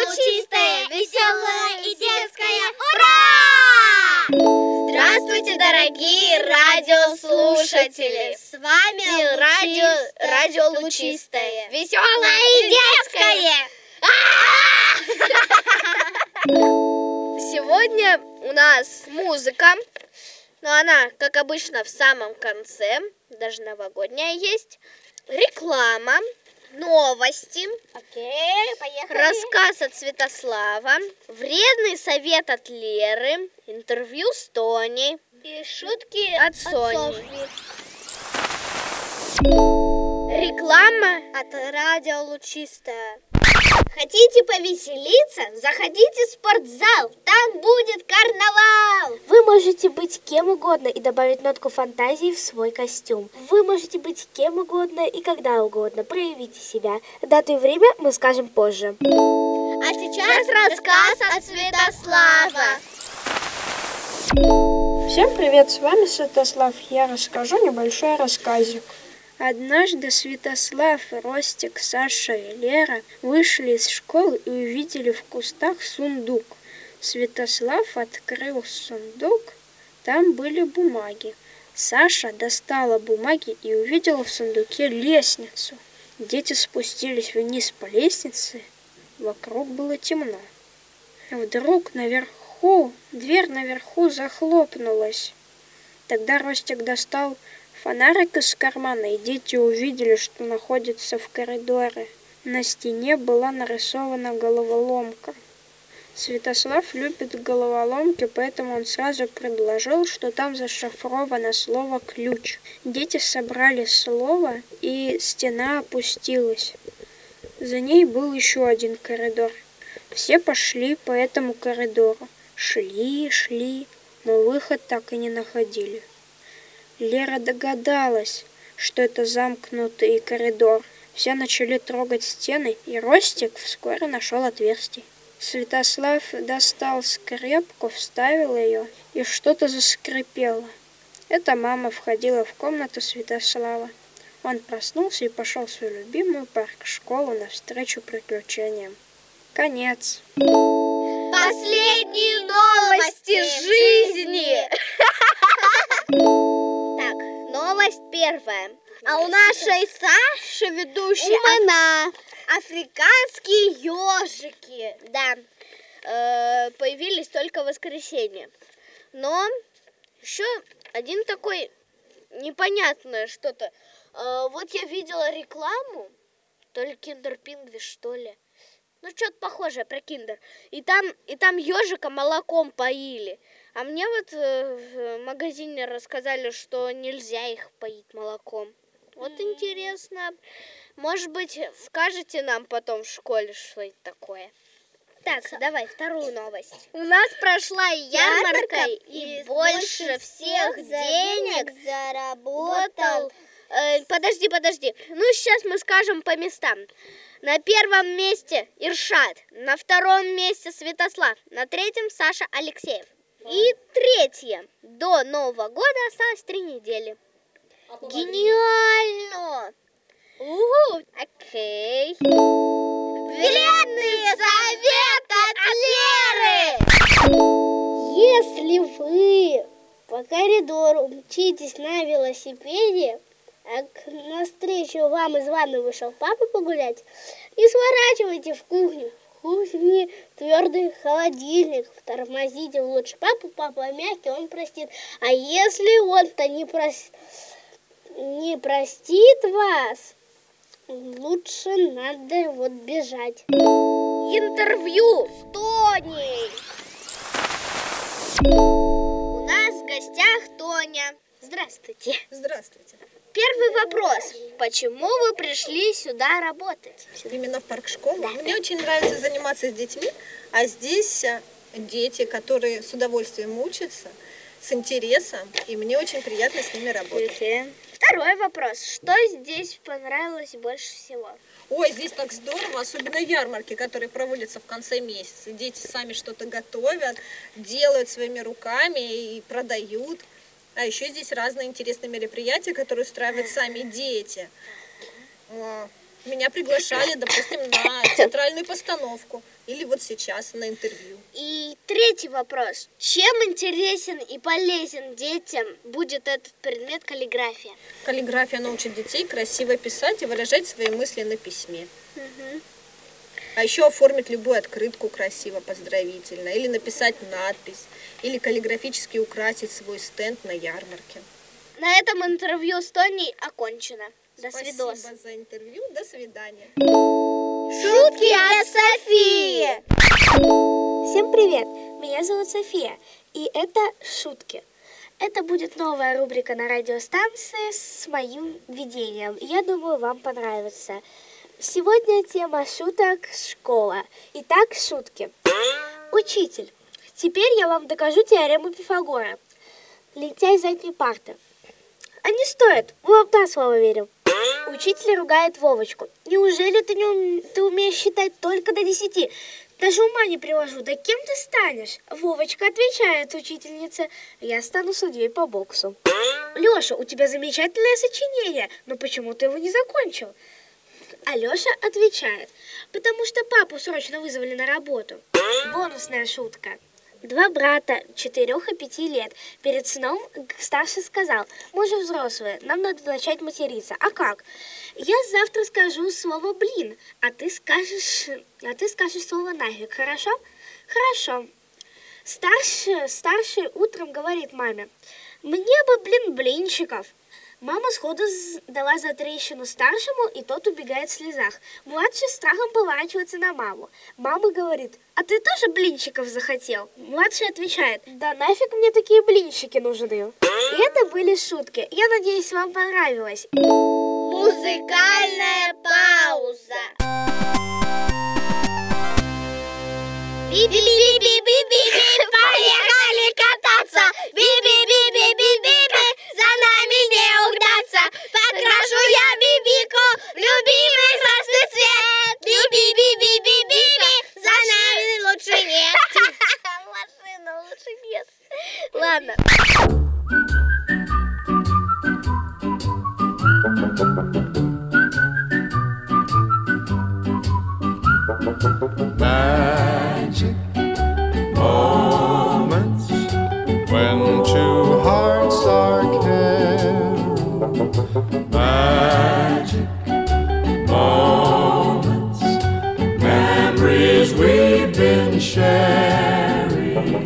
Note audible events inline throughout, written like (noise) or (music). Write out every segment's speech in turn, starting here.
лучистая, веселая и детская. Ура! Здравствуйте, дорогие радиослушатели! С вами радио, радио лучистая, веселая и детская. Сегодня у нас музыка, но она, как обычно, в самом конце, даже новогодняя есть. Реклама, новости, Окей, поехали. рассказ от Святослава, вредный совет от Леры, интервью с Тоней И шутки от Сони. Софьи. Реклама От радио Лучистая. Хотите повеселиться? Заходите в спортзал, там будет карнавал. Вы можете быть кем угодно и добавить нотку фантазии в свой костюм. Вы можете быть кем угодно и когда угодно. Проявите себя. Дату и время мы скажем позже. А сейчас рассказ от Святослава. Всем привет, с вами Святослав. Я расскажу небольшой рассказик. Однажды Святослав, Ростик, Саша и Лера вышли из школы и увидели в кустах сундук. Святослав открыл сундук, там были бумаги. Саша достала бумаги и увидела в сундуке лестницу. Дети спустились вниз по лестнице, вокруг было темно. Вдруг наверху, дверь наверху захлопнулась. Тогда Ростик достал фонарик из кармана, и дети увидели, что находится в коридоре. На стене была нарисована головоломка. Святослав любит головоломки, поэтому он сразу предложил, что там зашифровано слово «ключ». Дети собрали слово, и стена опустилась. За ней был еще один коридор. Все пошли по этому коридору. Шли, шли, но выход так и не находили. Лера догадалась, что это замкнутый коридор. Все начали трогать стены, и Ростик вскоре нашел отверстие. Святослав достал скрепку, вставил ее, и что-то заскрипело. Это мама входила в комнату Святослава. Он проснулся и пошел в свою любимую парк-школу навстречу приключениям. Конец. Последние новости жизни. (laughs) Новость первая. А у нашей Саши ведущей Умана. африканские ежики, да, э, появились только в воскресенье. Но еще один такой непонятное что-то. Э, вот я видела рекламу, то ли киндер пингвиш, что ли. Ну, что-то похожее про киндер. И там, и там ежика молоком поили. А мне вот э, в магазине рассказали, что нельзя их поить молоком. Вот интересно. Может быть, скажете нам потом в школе, что это такое? Так, давай вторую новость. У нас прошла ярмарка, и больше всех денег заработал. Э, подожди, подожди. Ну, сейчас мы скажем по местам. На первом месте Иршат, на втором месте Святослав, на третьем Саша Алексеев. И третье. До Нового года осталось три недели. Гениально! Угу. Окей. Вредный совет от Леры! Если вы по коридору мчитесь на велосипеде, а к- навстречу вам из ванны вышел папа погулять, не сворачивайте в кухню. В кухне твердый холодильник. Тормозите лучше папу, папа мягкий, он простит. А если он-то не, прос- не простит вас, лучше надо вот бежать. Интервью с Тоней. У нас в гостях Тоня. Здравствуйте. Здравствуйте. Первый вопрос. Почему вы пришли сюда работать? Именно в парк школу. Мне очень нравится заниматься с детьми, а здесь э, дети, которые с удовольствием учатся, с интересом, и мне очень приятно с ними работать. Второй вопрос. Что здесь понравилось больше всего? Ой, здесь так здорово, особенно ярмарки, которые проводятся в конце месяца. Дети сами что-то готовят, делают своими руками и продают. А еще здесь разные интересные мероприятия, которые устраивают сами дети. О, Меня приглашали, допустим, на театральную постановку. Или вот сейчас на интервью. И третий вопрос. Чем интересен и полезен детям будет этот предмет каллиграфия? Каллиграфия научит детей красиво писать и выражать свои мысли на письме. А еще оформить любую открытку красиво, поздравительно. Или написать надпись. Или каллиграфически украсить свой стенд на ярмарке. На этом интервью с Тоней окончено. До Спасибо свидос. за интервью. До свидания. Шутки от Софии! Всем привет! Меня зовут София, и это «Шутки». Это будет новая рубрика на радиостанции с моим видением. Я думаю, вам понравится. Сегодня тема шуток «Школа». Итак, шутки. Учитель, теперь я вам докажу теорему Пифагора. Лентяй задней парты. А не стоит, мы вам на слово верим. Учитель ругает Вовочку. Неужели ты, не ум- ты умеешь считать только до десяти? Даже ума не приложу. Да кем ты станешь? Вовочка отвечает учительнице. Я стану судьей по боксу. Леша, у тебя замечательное сочинение, но почему ты его не закончил? Алеша отвечает, потому что папу срочно вызвали на работу. Бонусная шутка. Два брата, четырех и пяти лет, перед сном старший сказал, мы же взрослые, нам надо начать материться. А как? Я завтра скажу слово «блин», а ты скажешь, а ты скажешь слово «нафиг», хорошо? Хорошо. Старший, старший утром говорит маме, мне бы, блин, блинчиков. Мама сходу дала за трещину старшему, и тот убегает в слезах. Младший страхом поворачивается на маму. Мама говорит, а ты тоже блинчиков захотел? Младший отвечает, да нафиг мне такие блинчики нужны. И это были шутки. Я надеюсь, вам понравилось. Музыкальная пауза. Би-би-би-би-би-би, поехали кататься.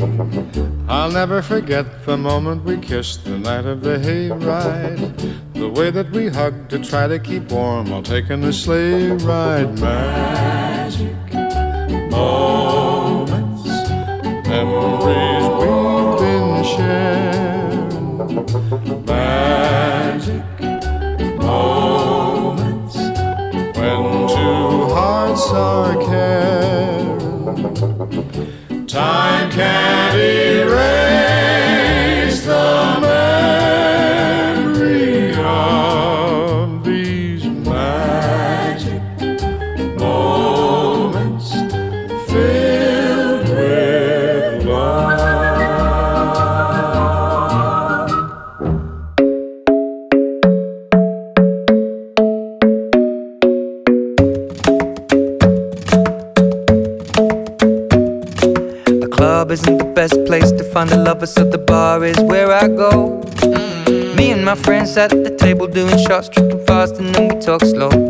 I'll never forget the moment we kissed the night of the hayride. The way that we hugged to try to keep warm while taking the sleigh ride. Magic moments, memories we've been sharing. Magic moments to find a lover, so the bar is where I go. Mm. Me and my friends at the table doing shots, tripping fast, and then we talk slow.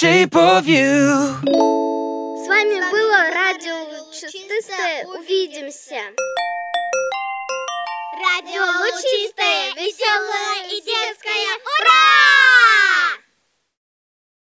Shape of you. С вами было радио Чистое. Увидимся. Радио лучистое, веселое и детское. Ура!